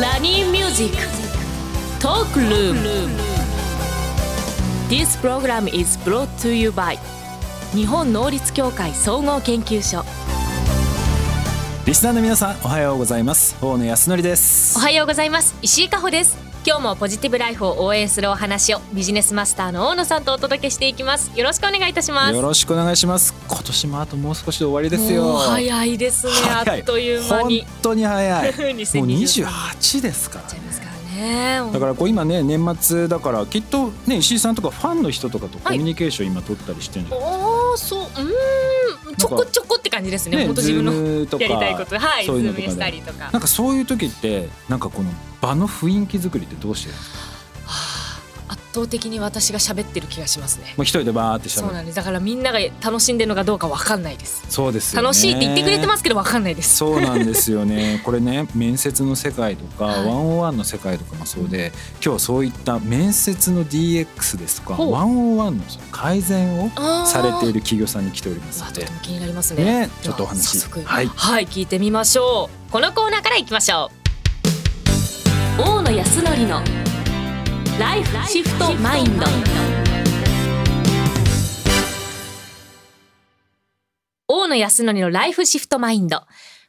ラニーミュージックトークルーム This program is brought to you by 日本能率協会総合研究所リスナーの皆さんおはようございます。大野泰敬です。おはようございます。石井加穂です今日もポジティブライフを応援するお話をビジネスマスターの大野さんとお届けしていきます。よろしくお願いいたします。よろしくお願いします。今年もあともう少しで終わりですよ。早いですね。あっという間に。本当に早い。もう2023 28ですから。ね。だからこう今ね年末だからきっとね石井さんとかファンの人とかとコミュニケーション今取ったりしてるんじゃないですか、おおそう。うーんちょこちょこって感じですね。ね本当自分のやりたいこと。はいズそういうしたりとか。なんかそういう時ってなんかこの場の雰囲気作りってどうしてるんですか？倒的に私が喋ってる気がしますね。もう一人でバーってしゃそうなんです。だからみんなが楽しんでるのかどうかわかんないです。そうですよね。楽しいって言ってくれてますけどわかんないです。そうなんですよね。これね面接の世界とか、はい。ワンオンワンの世界とかもそうで、今日はそういった面接の DX ですとかワンオンワンの改善をされている企業さんに来ておりますので。わとて、も気になりますね。ねちょっとお話。早速。はい。はい聞いてみましょう。このコーナーからいきましょう。大野康則のライフシフトマインド大野康則のライフシフトマインド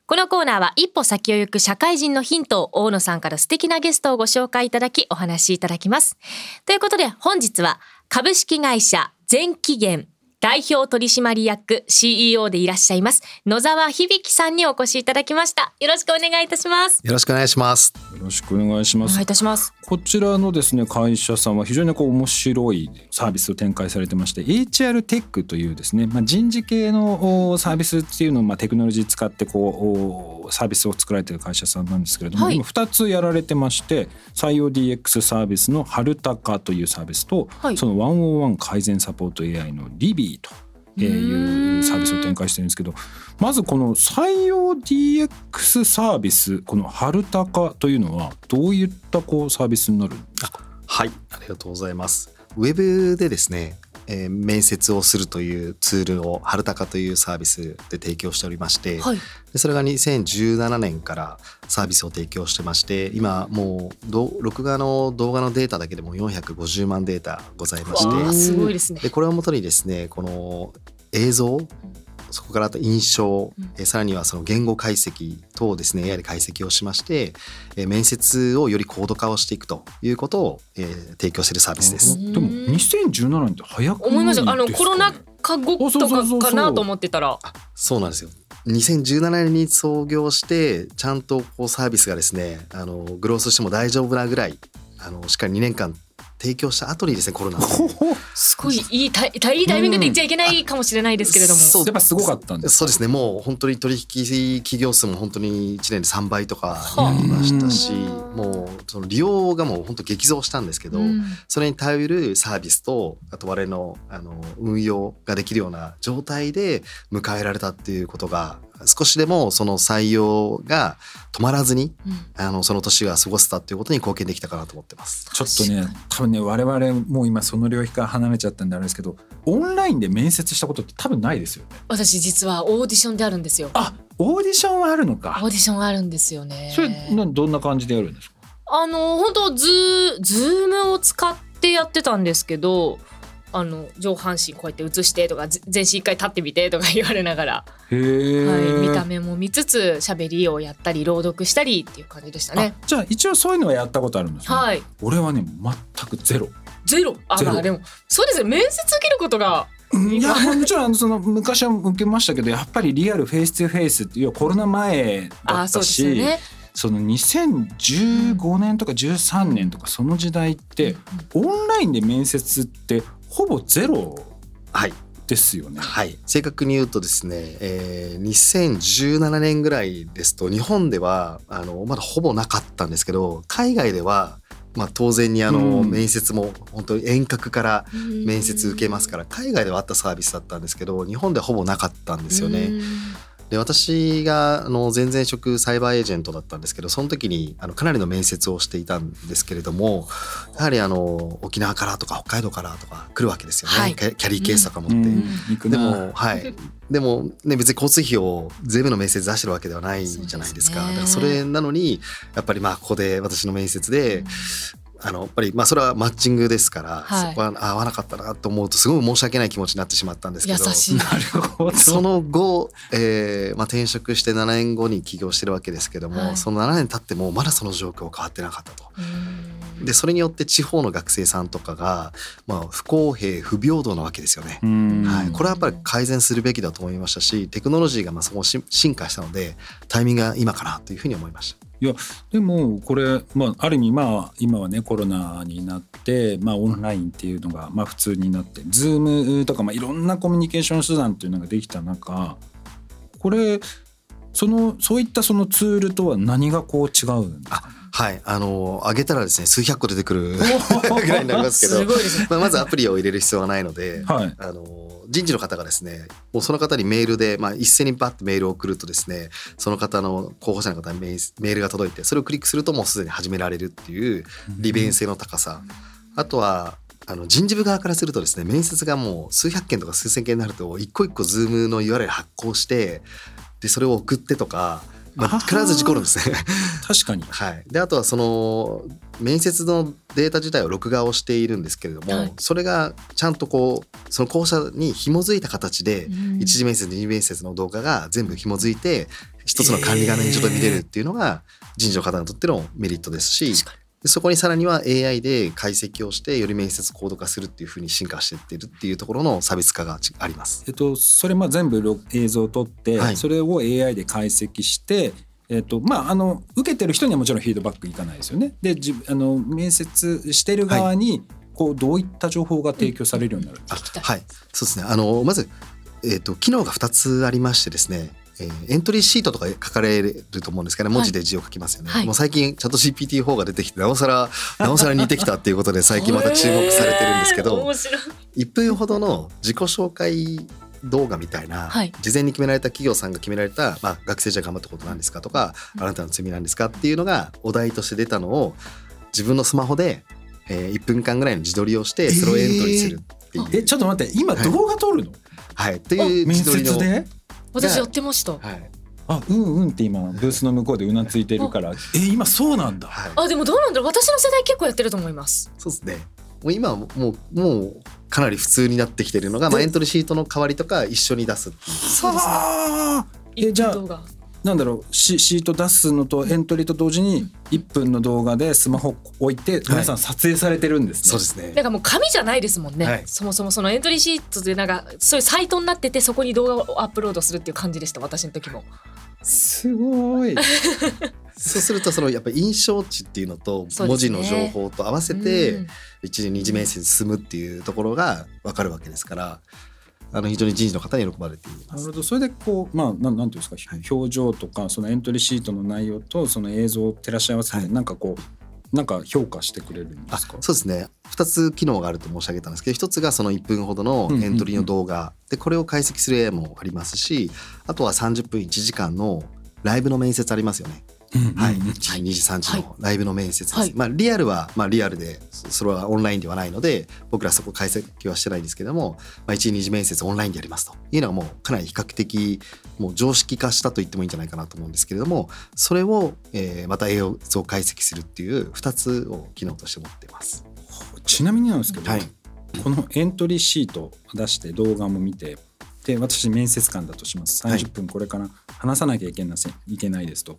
このコーナーは一歩先を行く社会人のヒントを大野さんから素敵なゲストをご紹介いただきお話しいただきます。ということで本日は株式会社全期限代表取締役 CEO でいらっしゃいます野沢響さんにお越しいただきました。よろしくお願いいたします。よろしくお願いします。よろしくお願いしますお願いい。たします。こちらのですね会社さんは非常にこう面白いサービスを展開されてまして HR テックというですね、まあ、人事系のおサービスっていうのを、まあ、テクノロジー使ってこうおサービスを作られている会社さんなんですけれども、はい今2つやられてまして採用 DX サービスの「春高」というサービスと、はいそのワンオンワン改善サポート AI の「リビーと。いうサービスを展開してるんですけどまずこの採用 DX サービスこの「春高」というのはどういったこうサービスになるんですか？はい、ありがとうございます。ウェブでですね、えー面接をするというツールを春高というサービスで提供しておりまして、はい。でそれが2017年からサービスを提供してまして今もうど録画の動画のデータだけでも450万データございましてすごいですねで。これをもとにですねこの映像そこからあと印象、うんえさらにはその言語解析等をですね AI で解析をしまして、えー面接をより高度化をしていくということを、えー提供しているサービスです。でも2017年って早く思いました。あのコロナ禍後とそうそうそうそうかかなと思ってたら。そうなんですよ2017年に創業してちゃんとこうサービスがですねあのグロースしても大丈夫なぐらいあのしっかり2年間提供した後にですねコロナ すごいいいタイいいタイミングで言っちゃいけないかもしれないですけれども。そう。やっぱすごかったんですそうですね。もう本当に取引企業数も本当に1年で3倍とかになりましたしはあもうその利用がもう本当激増したんですけど、うん。それに頼るサービスとあと我々のあの運用ができるような状態で迎えられたっていうことが少しでもその採用が止まらずにうんあのその年が過ごせたっていうことに貢献できたかなと思ってます。ちょっとね多分ね我々もう今その領域から離れちゃったんであれですけどオンラインで面接したことって多分ないですよね私実はオーディションであるんですよ。あオーディションはあるのかオーディションあるんですよね。それなどんな感じでやるんですか？あの本当ズー Zoomを使ってやってたんですけど。あの上半身こうやって映してとかぜ、全身一回立ってみてとか言われながら、はい、見た目も見つつ喋りをやったり朗読したりっていう感じでしたね。あじゃあ一応そういうのはやったことあるんですね、はい。俺はね全くゼロ。ゼロ？あゼロ。まあでもそうですね面接受けることがいやまあもちろんあのその昔は受けましたけどやっぱりリアルフェイス2フェイスっていうコロナ前だあそうったしですよね。その2015年とか13年とかその時代ってオンラインで面接ってほぼゼロはい。ですよね。はい、正確に言うとですね、えー2017年ぐらいですと日本ではあのまだほぼなかったんですけど海外では、まあ、当然にあの、うん。面接も本当に遠隔から面接受けますかから海外ではあったサービスだったんですけど日本ではほぼなかったんですよね。で私があの前々職サイバーエージェントだったんですけどその時にあのかなりの面接をしていたんですけれどもやはりあの沖縄からとか北海道からとか来るわけですよね、はい。キャリーケースとか持って。うん。行くでな。もはい。でもね別に交通費を全部の面接出してるわけではないじゃないですか。そうですね。だからそれなのにやっぱりまあここで私の面接で、あのやっぱりまあそれはマッチングですから、はいそこは合わなかったなと思うとすごい申し訳ない気持ちになってしまったんですけど優しい。なるほどその後、えーまあ、転職して7年後に起業してるわけですけども、はいその7年経ってもまだその状況変わってなかったと。うんでそれによって地方の学生さんとかが、まあ、不公平不平等なわけですよね。うんはい、これはやっぱり改善するべきだと思いましたしテクノロジーがまあそこし進化したのでタイミングが今かなというふうに思いました。いやでもこれ、まあ、ある意味まあ今はねコロナになって、まあ、オンラインっていうのがまあ普通になって Zoom とか、まあ、いろんなコミュニケーション手段っていうのができた中これそのそういったそのツールとは何がこう違うんですか？はい、あの上げたらですね数百個出てくる ぐらいになりますけど。す。まあまずアプリを入れる必要はないので、はい。あの人事の方がですねもうその方にメールで、まあ、一斉にバッとメールを送るとですねその方の候補者の方にメールが届いてそれをクリックするともうすでに始められるっていう利便性の高さ、あとはあの人事部側からするとですね面接がもう数百件とか数千件になると一個一個 Zoom の URL 発行してでそれを送ってとか、まあ、必ず事故るんですね。確かに。はい、であとはその面接のデータ自体を録画をしているんですけれども、はい。それがちゃんとこうその候補者に紐づいた形で、うん。一次面接二次面接の動画が全部紐づいて一つの管理画面上で見れるっていうのが人事の方にとってのメリットですしでそこにさらには AI で解析をしてより面接高度化するっていうふうに進化していってるっていうところの差別化がちあります。えっと、それまあ全部録映像を撮って、はいそれを AI で解析して、えっとまあ、あの受けてる人にはもちろんフィードバックいかないですよね。でじあの面接してる側に、こうどういった情報が提供されるようになるんですか、聞きたいはい、そうですね。あのまずえっ、と機能が2つありましてですね。えーエントリーシートとか書かれると思うんですけど、文字で字を書きますよね。はい。もう最近チャット GPT4 が出てきてなおさら なおさら似てきたっていうことで最近また注目されてるんですけど、面白い。1分ほどの自己紹介動画みたいな、はい。事前に決められた企業さんが決められた、まあ、学生じゃ頑張ったことなんですかとか、あなたの罪なんですかっていうのがお題として出たのを自分のスマホで、えー1分間ぐらいの自撮りをしてそれをエントリーするっていう、えちょっと待って今はい。動画撮るの、はい、っていう面自撮りの私やってました。はい。あうんうんって今ブースの向こうでうなずいてるから。え今そうなんだ。はい、あでもどうなんだろう。私の世代結構やってると思います。そうですね。もう今はもうもうかなり普通になってきてるのが、まあ、エントリーシートの代わりとか一緒に出すっていう。そうですね。はあ。えじゃあ動画なんだろうシシート出すのとエントリーと同時に1分の動画でスマホ置いて皆さん撮影されてるんですね、そうですね。なんかもう紙じゃないですもんね、はい。そもそもそのエントリーシートでなんかそういうサイトになっててそこに動画をアップロードするっていう感じでした私の時も。すごい。そうするとそのやっぱり印象値っていうのと文字の情報と合わせてうん。一時二次面接に進むっていうところが分かるわけですからあの非常に人事の方に喜ばれています。なるほ。ど。それでこうまあなんなんていうんですか、表情とかそのエントリーシートの内容とその映像を照らし合わせて、はい。なんかこうなんか評価してくれるんであすか？そうですね。2つ機能があると申し上げたんですけど1つがその1分ほどのエントリーの動画、でこれを解析する AI もありますしあとは30分1時間のライブの面接ありますよね。はい、1時2時3時のライブの面接です、はい。まあリアルはまあリアルでそそれはオンラインではないので僕らそこ解析はしてないんですけども、まあ、1時2時面接オンラインでやりますと。いうのはもうかなり比較的もう常識化したと言ってもいいんじゃないかなと思うんですけれどもそれを、えーまた映像解析するっていう2つを機能として持っています。ちなみになんですけど、はい。このエントリーシートを出して動画も見てで私面接官だとします。はい30分これから話さなきゃいけないいけないですと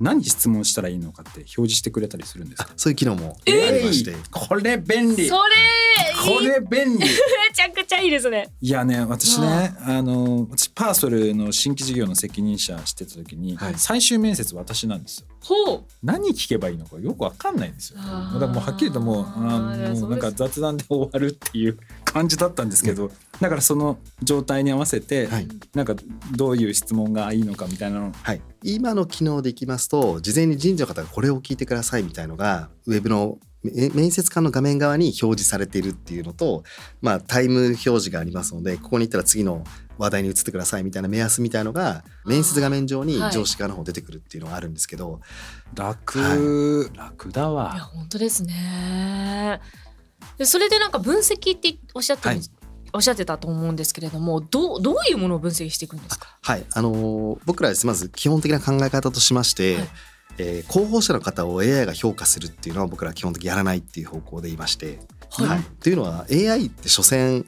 何質問したらいいのかって表示してくれたりするんですか？そういう機能もありまして、これ便利。それこれ便利。めちゃくちゃいいですね。いやね私ねあ。の私パーソルの新規事業の責任者してた時に、はい。最終面接私なんですよ。ほう。何聞けばいいのかよくわかんないんですよ。だからもうはっきりともうあのもうなんか雑談で終わるっていう感じだったんですけど、だからその状態に合わせて、はい。なんかどういう質問がいいのかみたいなの。はい、今の機能でいきますと事前に人事の方がこれを聞いてくださいみたいのがウェブのめ面接官の画面側に表示されているっていうのと、まあ、タイム表示がありますのでここに行ったら次の話題に移ってくださいみたいな目安みたいのが面接画面上にはい。上司側の方出てくるっていうのがあるんですけど、楽、は楽だいやわ。本当ですね。でそれでなんか分析っておっしゃってる、はい。おっしゃってたと思うんですけれどもどうどういうものを分析していくんですか？はい。あのー僕らです。ねまず基本的な考え方としまして、はいえー候補者の方を AI が評価するっていうのは僕らは基本的にやらないっていう方向で言いまして、はい。はい。というのは AI って所詮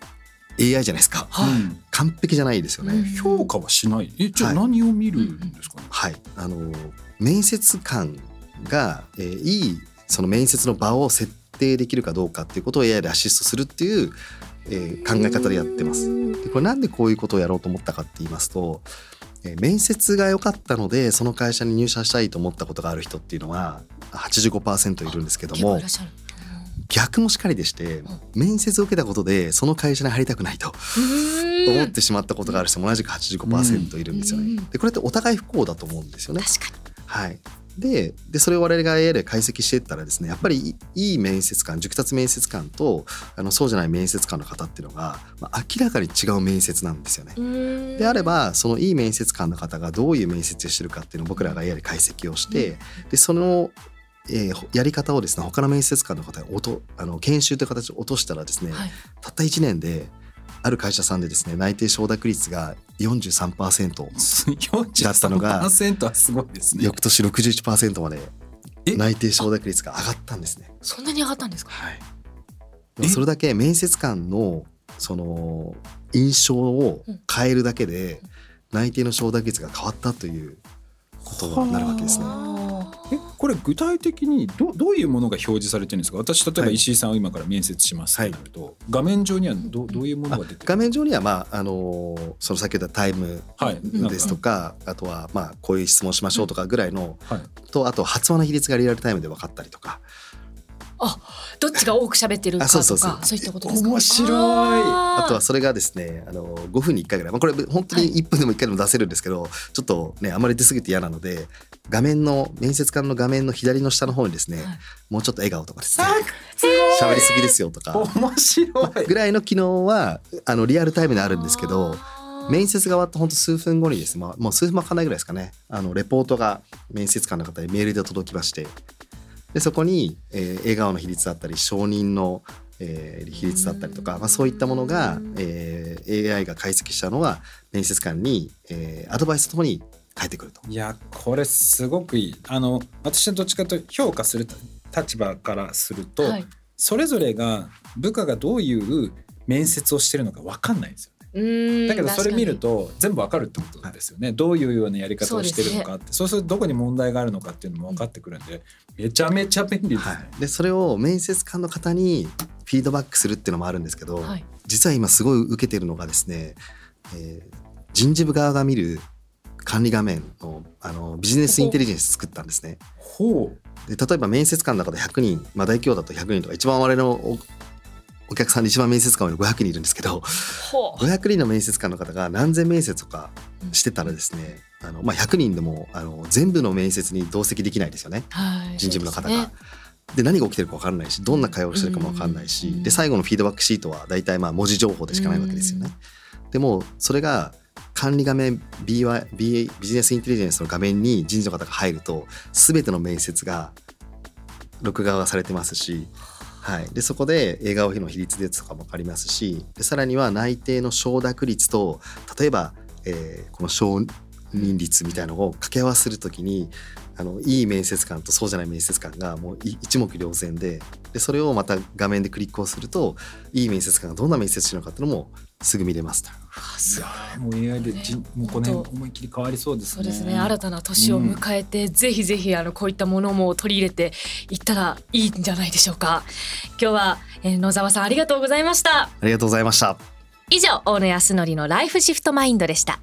AI じゃないですか。はい。うん。完璧じゃないですよね。うん。評価はしない。え、じゃあはい。何を見るんですかね？はい、あの面接官が、えーいいその面接の場を設定できるかどうかっていうことを AI でアシストするっていう、えー考え方でやってます。でこれなんでこういうことをやろうと思ったかって言いますと、えー面接が良かったのでその会社に入社したいと思ったことがある人っていうのは85%いるんですけども逆もしかりでして面接を受けたことでその会社に入りたくないとうん。思ってしまったことがある人も同じく85%いるんですよね。うんでこれってお互い不幸だと思うんですよね。はい、ででそれを我々が AI で解析していったらですねやっぱりいいい面接官熟達面接官とあのそうじゃない面接官の方っていうのが、まあ、明らかに違う面接なんですよね。うん。であればそのいい面接官の方がどういう面接をしてるかっていうのを僕らが AI で解析をして、でその、えーやり方をですね他の面接官の方に落とあの研修という形で落としたらですね、はい。たった1年である会社さんでですね内定承諾率が43%だったのが43%はすごいですね。翌年61%までえ？内定承諾率が上がったんですね。そんなに上がったんですか？はい。え？それだけ面接官のその印象を変えるだけで内定の承諾率が変わったということになるわけですね。あえこれ具体的にどどういうものが表示されてるんですか？私例えばはい。石井さんを今から面接しますってなると、画面上にはどどういうものが出て画面上には、まああのその先ほど言ったタイムはい。ですとか、あとは、まあ、こういう質問しましょうとかぐらいの、はい。とあと発話の比率がリアルタイムで分かったりとかどっちが多く喋ってるかとかあそうそうそう。そういったことですか？面白い。あとはあそれがですねあの5分に1回ぐらい、まあ、これ本当に1分でも1回でも出せるんですけど、ちょっとねあまり出過ぎて嫌なので画面の面接官の画面の左の下の方にですね、はい。もうちょっと笑顔とかですね。喋りすぎですよとか。面白い。ぐらいの機能はあのリアルタイムであるんですけど面接が終わった本当数分後にですね、まあ、もう数分もかないぐらいですかねあのレポー。トが面接官の方にメールで届きましてでそこに、えー笑顔の比率だったり承認の、えー比率だったりとか、まあ、そういったものが、えー AI が解析したのが面接官に、えーアドバイスとともに返ってくると。いやこれすごくいい。あの私はどっちかというと評価する立場からすると、はい。それぞれが部下がどういう面接をしてるのか分かんないんですよだけどそれ見ると全部わかるってことですよね。どういうようなやり方をしてるのかって。そう,、するとどこに問題があるのかっていうのも分かってくるんでめちゃめちゃ便利です。ね。はい、でそれを面接官の方にフィードバックするっていうのもあるんですけど、はい。実は今すごい受けてるのがですね、えー人事部側が見る管理画面のあのビジネスインテリジェンス作ったんですね。ほで例えば面接官の中で100人、まあ、大企業だと100人とか一番我々のおお客さんで一番面接官は500人いるんですけどほう。500人の面接官の方が何千面接とかしてたらですねあの、まあ、100人でもあの全部の面接に同席できないですよね。はい。人事部の方が。で何が起きてるか分かんないしどんな会話をしてるかも分かんないし、うんで最後のフィードバックシートは大体まあ文字情報でしかないわけですよね。でもそれが管理画面 BY BA ビジネスインテリジェンスの画面に人事の方が入ると全ての面接が録画がされてますし、はい、でそこで笑顔の比率でとかも分かりますしでさらには内定の承諾率と例えば、えーこの承認率みたいなのを掛け合わせるときにあのいい面接官とそうじゃない面接官がもうい一目瞭然ででそれをまた画面でクリックをするといい面接官がどんな面接してるのかっていうのもすぐ見れますと。いやーもう AI でじもうこの辺思いっきり変わりそうですね。そうですね新たな年を迎えて、ぜひぜひあのこういったものも取り入れていったらいいんじゃないでしょうか今日は、えー野沢さんありがとうございましたありがとうございました。以上大野康則のライフシフトマインドでした